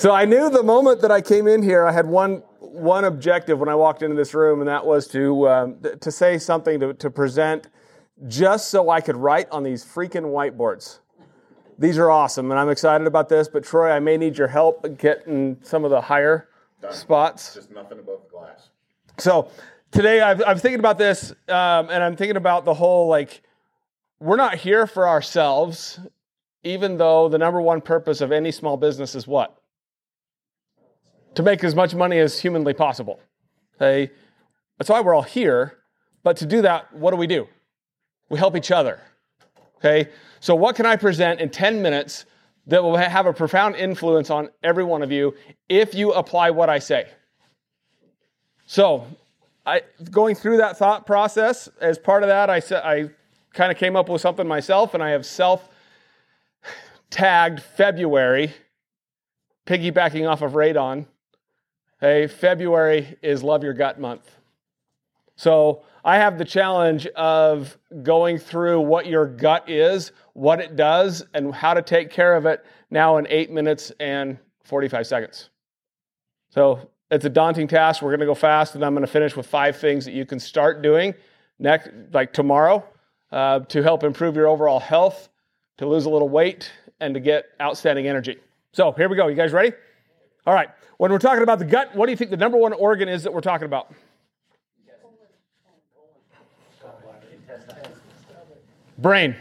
So I knew the moment that I came in here, I had one one objective when I walked into this room, and that was to um, to say something to, to present, just so I could write on these freaking whiteboards. These are awesome, and I'm excited about this. But Troy, I may need your help getting some of the higher Done. spots. Just nothing above the glass. So today I've, I'm thinking about this, um, and I'm thinking about the whole like, we're not here for ourselves, even though the number one purpose of any small business is what? To make as much money as humanly possible. Okay? That's why we're all here. But to do that, what do we do? We help each other. Okay? So, what can I present in 10 minutes that will have a profound influence on every one of you if you apply what I say? So, I, going through that thought process, as part of that, I, I kind of came up with something myself, and I have self tagged February, piggybacking off of Radon. Hey, February is Love Your Gut month. So I have the challenge of going through what your gut is, what it does, and how to take care of it now in eight minutes and 45 seconds. So it's a daunting task. We're going to go fast, and I'm going to finish with five things that you can start doing next, like tomorrow, uh, to help improve your overall health, to lose a little weight, and to get outstanding energy. So here we go. You guys ready? All right. When we're talking about the gut, what do you think the number one organ is that we're talking about? Brain.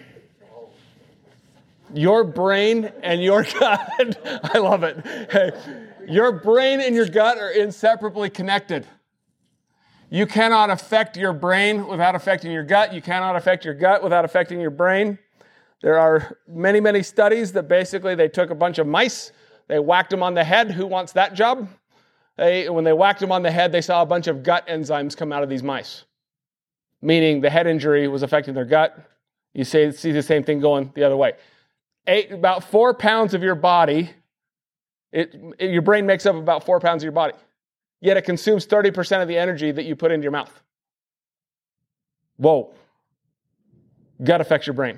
Your brain and your gut. I love it. Hey, your brain and your gut are inseparably connected. You cannot affect your brain without affecting your gut. You cannot affect your gut without affecting your brain. There are many, many studies that basically they took a bunch of mice, they whacked him on the head. Who wants that job? They, when they whacked him on the head, they saw a bunch of gut enzymes come out of these mice, meaning the head injury was affecting their gut. You say, see the same thing going the other way. Eight, about four pounds of your body, it, it, your brain makes up about four pounds of your body, yet it consumes 30% of the energy that you put into your mouth. Whoa. Gut affects your brain.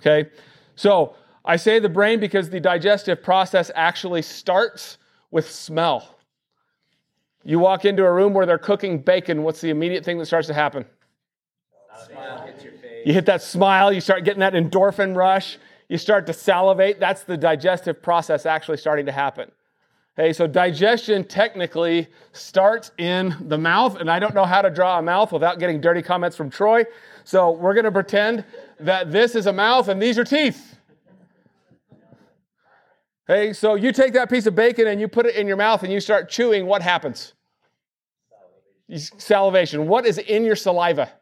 Okay? So I say the brain because the digestive process actually starts with smell. You walk into a room where they're cooking bacon, what's the immediate thing that starts to happen? You hit that smile, you start getting that endorphin rush, you start to salivate. That's the digestive process actually starting to happen. Okay, so digestion technically starts in the mouth, and I don't know how to draw a mouth without getting dirty comments from Troy. So we're going to pretend that this is a mouth and these are teeth. Hey, so you take that piece of bacon and you put it in your mouth and you start chewing, what happens? Salivation. What is in your saliva?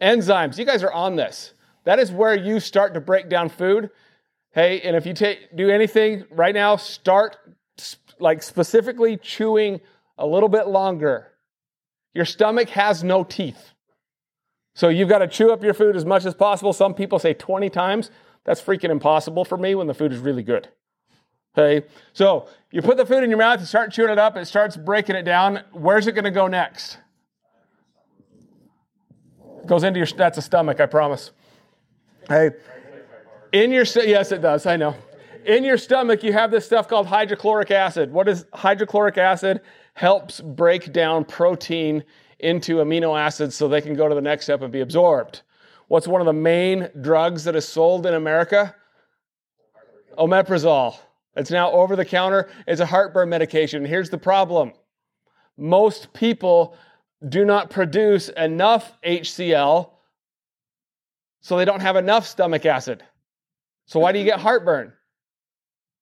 Enzymes. You guys are on this. That is where you start to break down food. Hey, and if you take do anything right now, start like specifically chewing a little bit longer. Your stomach has no teeth. So you've got to chew up your food as much as possible. Some people say 20 times. That's freaking impossible for me when the food is really good. Okay, so you put the food in your mouth, you start chewing it up, it starts breaking it down. Where's it going to go next? It goes into your. That's a stomach, I promise. Hey, in your yes, it does. I know. In your stomach, you have this stuff called hydrochloric acid. What is hydrochloric acid? Helps break down protein into amino acids so they can go to the next step and be absorbed. What's one of the main drugs that is sold in America? Omeprazole. It's now over the counter. It's a heartburn medication. Here's the problem most people do not produce enough HCl, so they don't have enough stomach acid. So, why do you get heartburn?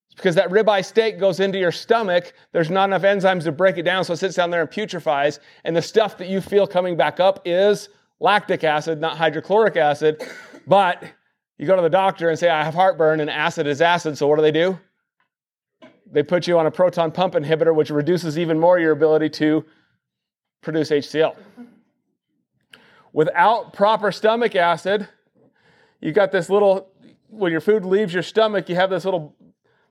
It's because that ribeye steak goes into your stomach. There's not enough enzymes to break it down, so it sits down there and putrefies. And the stuff that you feel coming back up is lactic acid, not hydrochloric acid. But you go to the doctor and say, I have heartburn, and acid is acid. So what do they do? They put you on a proton pump inhibitor, which reduces even more your ability to produce HCl. Without proper stomach acid, you've got this little, when your food leaves your stomach, you have this little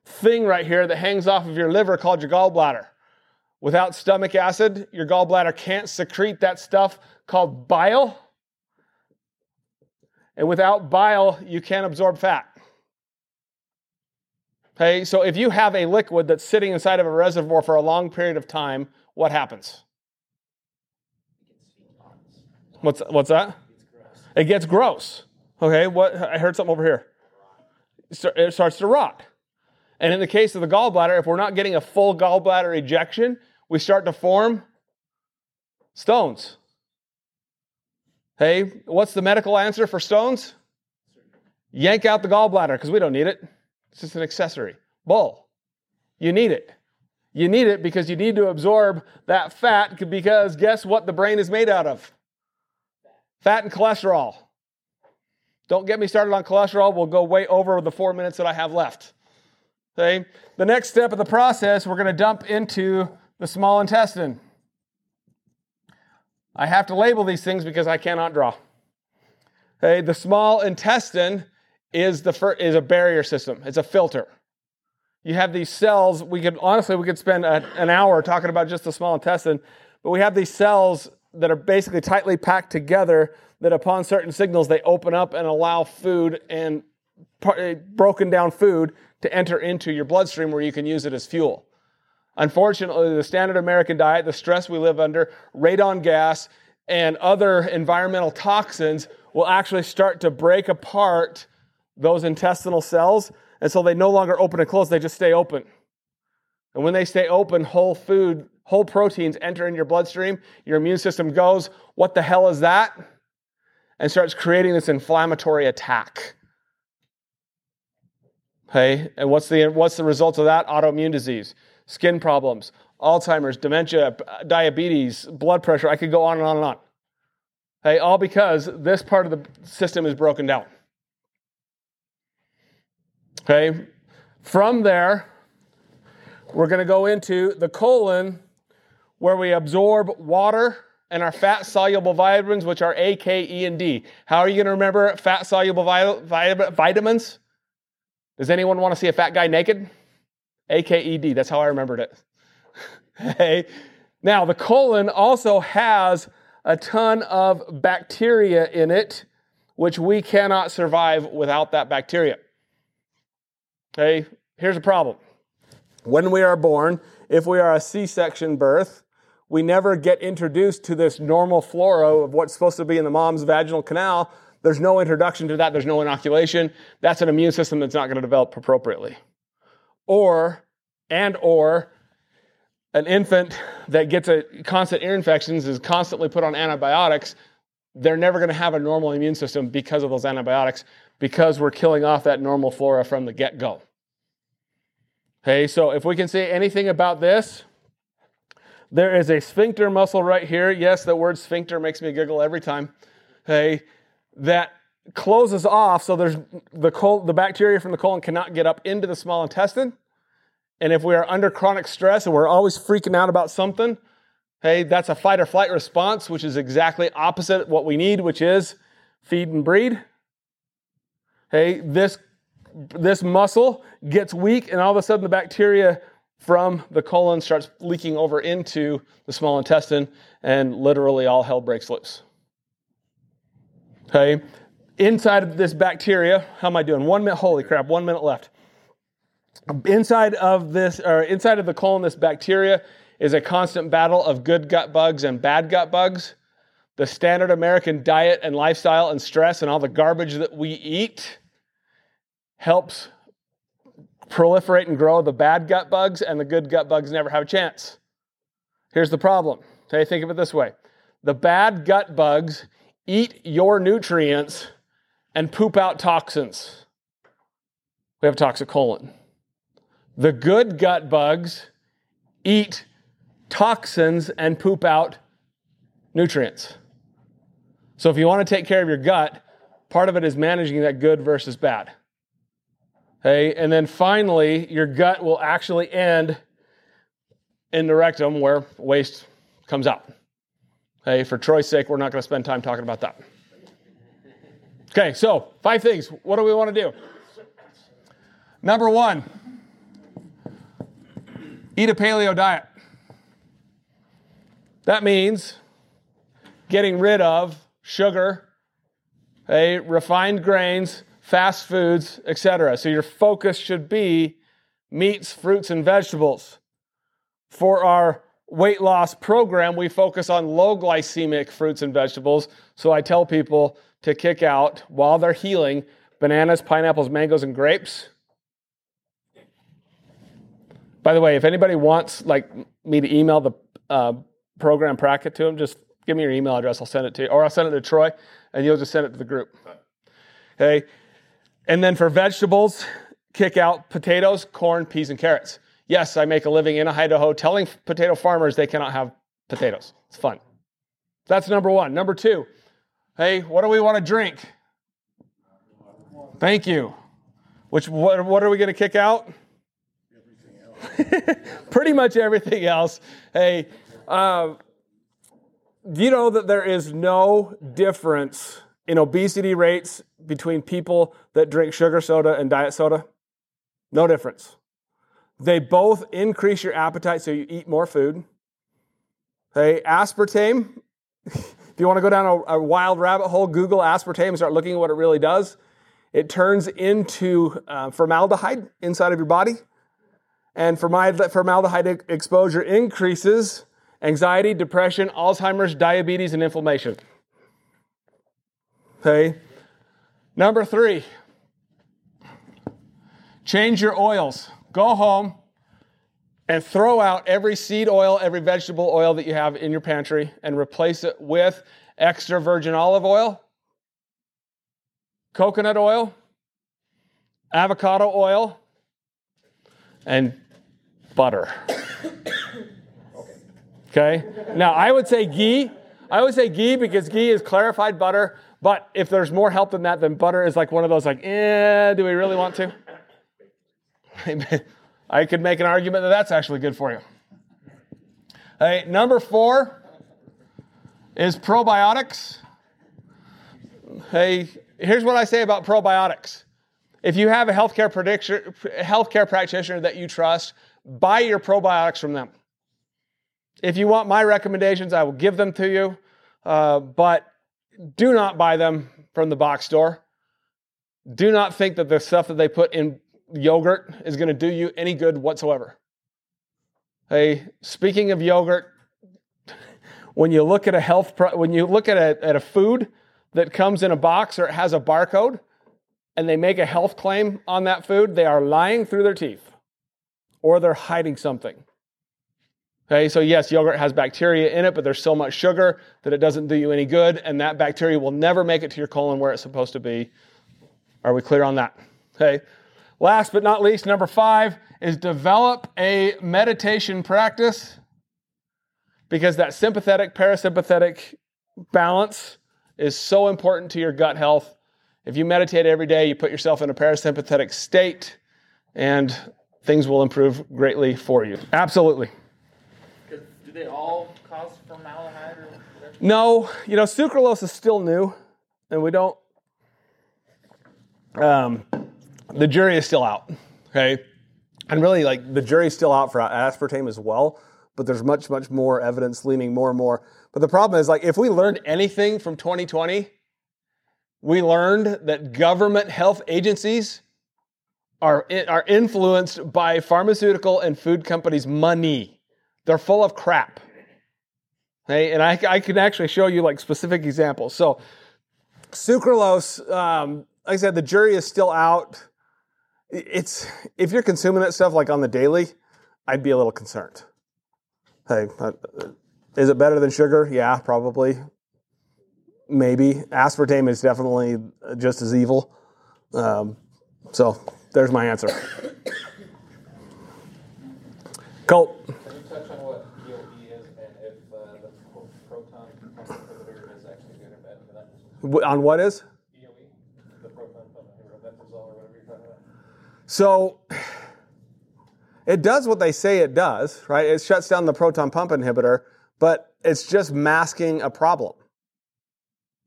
thing right here that hangs off of your liver called your gallbladder. Without stomach acid, your gallbladder can't secrete that stuff called bile. And without bile, you can't absorb fat. Okay, so if you have a liquid that's sitting inside of a reservoir for a long period of time, what happens? What's what's that? It gets gross. Okay, what I heard something over here. It starts to rot. And in the case of the gallbladder, if we're not getting a full gallbladder ejection, we start to form stones. Hey, what's the medical answer for stones? Yank out the gallbladder because we don't need it. It's just an accessory. Bull. You need it. You need it because you need to absorb that fat because guess what the brain is made out of? Fat and cholesterol. Don't get me started on cholesterol. We'll go way over the four minutes that I have left. Okay? The next step of the process, we're going to dump into the small intestine. I have to label these things because I cannot draw. Okay, the small intestine is the fir- is a barrier system. It's a filter. You have these cells. We could honestly we could spend a, an hour talking about just the small intestine, but we have these cells that are basically tightly packed together. That upon certain signals they open up and allow food and par- eh, broken down food to enter into your bloodstream where you can use it as fuel. Unfortunately, the standard American diet, the stress we live under, radon gas, and other environmental toxins will actually start to break apart those intestinal cells. And so they no longer open and close, they just stay open. And when they stay open, whole food, whole proteins enter in your bloodstream. Your immune system goes, What the hell is that? And starts creating this inflammatory attack. Okay, and what's the, what's the result of that? Autoimmune disease skin problems, Alzheimer's, dementia, diabetes, blood pressure. I could go on and on and on. Hey, all because this part of the system is broken down. Okay, from there, we're going to go into the colon where we absorb water and our fat soluble vitamins, which are A, K, E, and D. How are you going to remember fat soluble vitamins? Does anyone want to see a fat guy naked? AKED. That's how I remembered it. hey. Now, the colon also has a ton of bacteria in it, which we cannot survive without that bacteria. Okay, here's a problem. When we are born, if we are a C section birth, we never get introduced to this normal flora of what's supposed to be in the mom's vaginal canal. There's no introduction to that, there's no inoculation. That's an immune system that's not going to develop appropriately or and or an infant that gets a constant ear infections is constantly put on antibiotics they're never going to have a normal immune system because of those antibiotics because we're killing off that normal flora from the get-go. Okay so if we can say anything about this there is a sphincter muscle right here. Yes the word sphincter makes me giggle every time. Okay that closes off so there's the the bacteria from the colon cannot get up into the small intestine. And if we are under chronic stress and we're always freaking out about something hey that's a fight or flight response which is exactly opposite what we need which is feed and breed. Hey this this muscle gets weak and all of a sudden the bacteria from the colon starts leaking over into the small intestine and literally all hell breaks loose. Okay inside of this bacteria, how am I doing? One minute, holy crap, one minute left. Inside of this, or inside of the colon, this bacteria is a constant battle of good gut bugs and bad gut bugs. The standard American diet and lifestyle and stress and all the garbage that we eat helps proliferate and grow the bad gut bugs, and the good gut bugs never have a chance. Here's the problem. Okay, think of it this way the bad gut bugs eat your nutrients and poop out toxins. We have a toxic colon. The good gut bugs eat toxins and poop out nutrients. So if you want to take care of your gut, part of it is managing that good versus bad. Okay, and then finally, your gut will actually end in the rectum where waste comes out. Okay, for Troy's sake, we're not going to spend time talking about that. Okay, so five things. What do we want to do? Number one, eat a paleo diet. That means getting rid of sugar, okay, refined grains, fast foods, etc. So your focus should be meats, fruits, and vegetables. For our weight loss program, we focus on low glycemic fruits and vegetables. So I tell people to kick out while they're healing bananas, pineapples, mangoes, and grapes. By the way, if anybody wants like me to email the uh, program packet to them, just give me your email address. I'll send it to you, or I'll send it to Troy, and you'll just send it to the group. Okay. And then for vegetables, kick out potatoes, corn, peas, and carrots. Yes, I make a living in Idaho telling potato farmers they cannot have potatoes. It's fun. That's number one. Number two, hey, what do we want to drink? Thank you. Which what, what are we going to kick out? Pretty much everything else. Hey, uh, you know that there is no difference in obesity rates between people that drink sugar soda and diet soda? No difference. They both increase your appetite so you eat more food. Hey, aspartame, if you want to go down a, a, wild rabbit hole, Google aspartame and start looking at what it really does. It turns into uh, formaldehyde inside of your body. And formaldehyde exposure increases anxiety, depression, Alzheimer's, diabetes, and inflammation. Okay. Number three, change your oils. Go home and throw out every seed oil, every vegetable oil that you have in your pantry and replace it with extra virgin olive oil, coconut oil, avocado oil, and butter. Okay? Now, I would say ghee. I would say ghee because ghee is clarified butter, but if there's more help than that, then butter is like one of those, like, eh, do we really want to? I could make an argument that that's actually good for you. Hey, number four is probiotics. Hey, here's what I say about probiotics. If you have a healthcare, healthcare practitioner that you trust, buy your probiotics from them. If you want my recommendations, I will give them to you, uh, but do not buy them from the box store. Do not think that the stuff that they put in yogurt is going to do you any good whatsoever. Hey, speaking of yogurt, when you look at a health, pro- when you look at a, at a food that comes in a box or it has a barcode, and they make a health claim on that food, they are lying through their teeth, or they're hiding something. Okay, so yes, yogurt has bacteria in it, but there's so much sugar that it doesn't do you any good, and that bacteria will never make it to your colon where it's supposed to be. Are we clear on that? Okay. Last but not least, number five is develop a meditation practice because that sympathetic parasympathetic balance is so important to your gut health. If you meditate every day, you put yourself in a parasympathetic state and things will improve greatly for you. Absolutely. Do they all cause formaldehyde or whatever? No, you know, sucralose is still new and we don't um, the jury is still out. Okay. And really, like the jury's still out for aspartame as well, but there's much, much more evidence leaning more and more. But the problem is, like, if we learned anything from 2020, we learned that government health agencies are, are influenced by pharmaceutical and food companies' money. They're full of crap. Okay, and I, I can actually show you like specific examples. So, sucralose, um, like I said, the jury is still out it's if you're consuming that stuff like on the daily, I'd be a little concerned. Hey, uh, is it better than sugar? Yeah, probably. Maybe aspartame is definitely just as evil. Um, so there's my answer. Colt. Can you touch on what is and if uh, the proton pump inhibitor is actually good or bad for that? On what is? DOE, the proton pump inhibitor, Meprazole or whatever you're talking about. So it does what they say it does, right? It shuts down the proton pump inhibitor, but it's just masking a problem.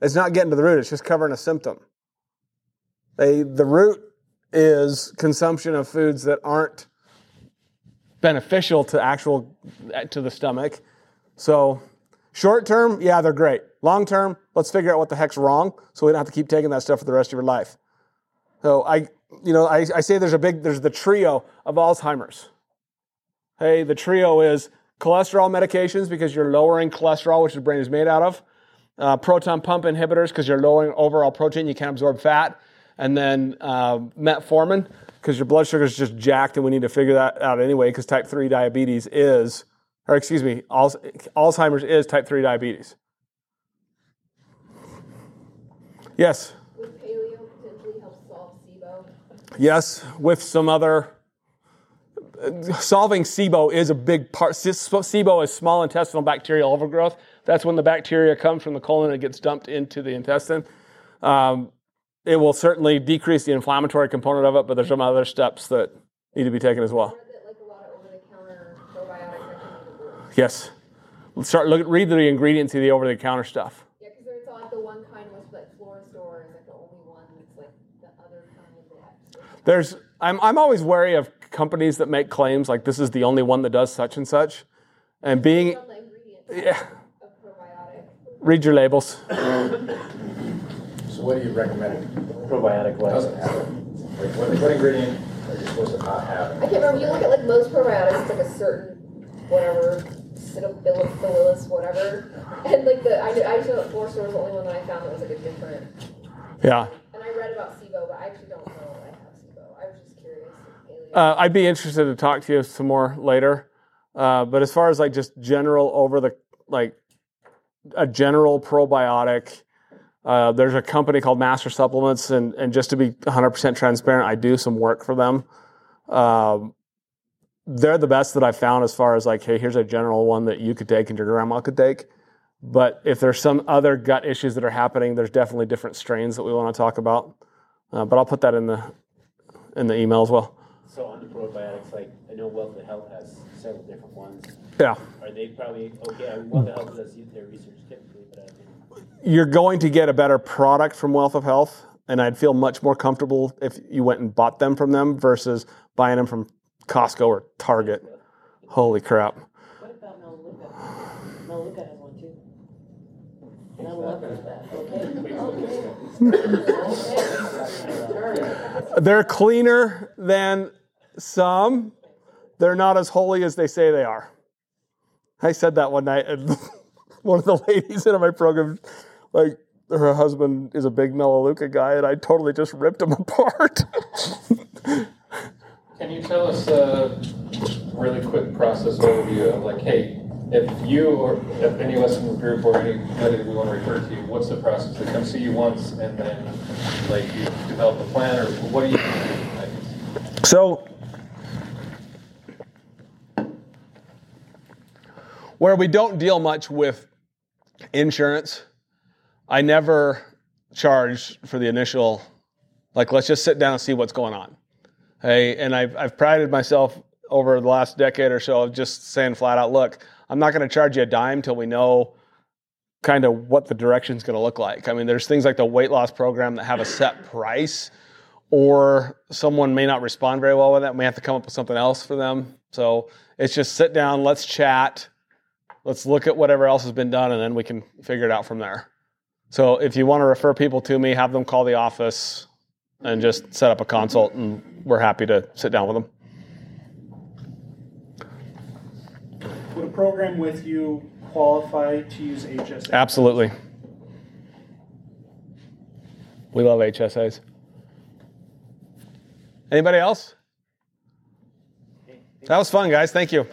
It's not getting to the root, it's just covering a symptom. They, the root is consumption of foods that aren't beneficial to actual eh, to the stomach. So short term, yeah, they're great. Long term, let's figure out what the heck's wrong so we don't have to keep taking that stuff for the rest of your life. So I you know, I, I say there's a big, there's the trio of Alzheimer's. Hey, the trio is cholesterol medications because you're lowering cholesterol, which the brain is made out of. Uh, proton pump inhibitors because you're lowering overall protein, you can't absorb fat. And then uh, metformin because your blood sugar is just jacked, and we need to figure that out anyway because type 3 diabetes is, or excuse me, Alzheimer's is type 3 diabetes. Yes? Would paleo potentially help solve SIBO? Yes, with some other. Solving SIBO is a big part. SIBO is small intestinal bacterial overgrowth. That's when the bacteria comes from the colon and it gets dumped into the intestine. Um, it will certainly decrease the inflammatory component of it, but there's some other steps that need to be taken as well. Yes. Let's start look read the ingredients of the over the counter stuff. Yeah, because there's like the one kind with like Florastor is like the only one that's like the other kind of that. There's I'm I'm always wary of companies that make claims like this is the only one that does such and such. And being yeah. Read your labels. So what do you recommend? Probiotic wise. Doesn't have it. Like what, what ingredient are you supposed to not have? I can't remember. You look at like most probiotics, it's like a certain whatever Citobillus, whatever, and like the I, I just know that Florastor was the only one that I found that was like a different. Yeah. And I read about SIBO, but I actually don't know I have SIBO. I was just curious. Uh, I'd be interested to talk to you some more later. Uh, but as far as like just general over the like a general probiotic uh, there's a company called Master Supplements, and, and just to be 100% transparent, I do some work for them. Um, they're the best that I've found as far as like, hey, here's a general one that you could take and your grandma could take. But if there's some other gut issues that are happening, there's definitely different strains that we want to talk about. Uh, but I'll put that in the in the email as well. So on the probiotics, like I know Wealth of Health has several different ones. Yeah. Are they probably okay? I mean, Wealth of Health does their research typically, but I mean, you're going to get a better product from Wealth of Health, and I'd feel much more comfortable if you went and bought them from them versus buying them from Costco or Target. Holy crap! What about Melaleuca? Melaleuca has one too. And I love that. Okay. They're cleaner than some. They're not as holy as they say they are. I said that one night, and one of the ladies in my program like her husband is a big Melaleuca guy, and I totally just ripped him apart. Can you tell us a really quick process overview of like, hey, if you or if any of us in the group or anybody that we want to refer to, what's the process? They come see you once and then like you develop a plan, or what do you do? So, where we don't deal much with insurance, I never charge for the initial, like, let's just sit down and see what's going on. Hey, and I've, I've prided myself over the last decade or so of just saying flat out, look, I'm not going to charge you a dime till we know kind of what the direction is going to look like. I mean, there's things like the weight loss program that have a set price, or someone may not respond very well with that. We have to come up with something else for them. So it's just sit down, let's chat, let's look at whatever else has been done, and then we can figure it out from there. So if you want to refer people to me, have them call the office and just set up a consult, and we're happy to sit down with them. Would a program with you qualify to use HSA? Absolutely. We love HSAs. Anybody else? That was fun, guys. Thank you.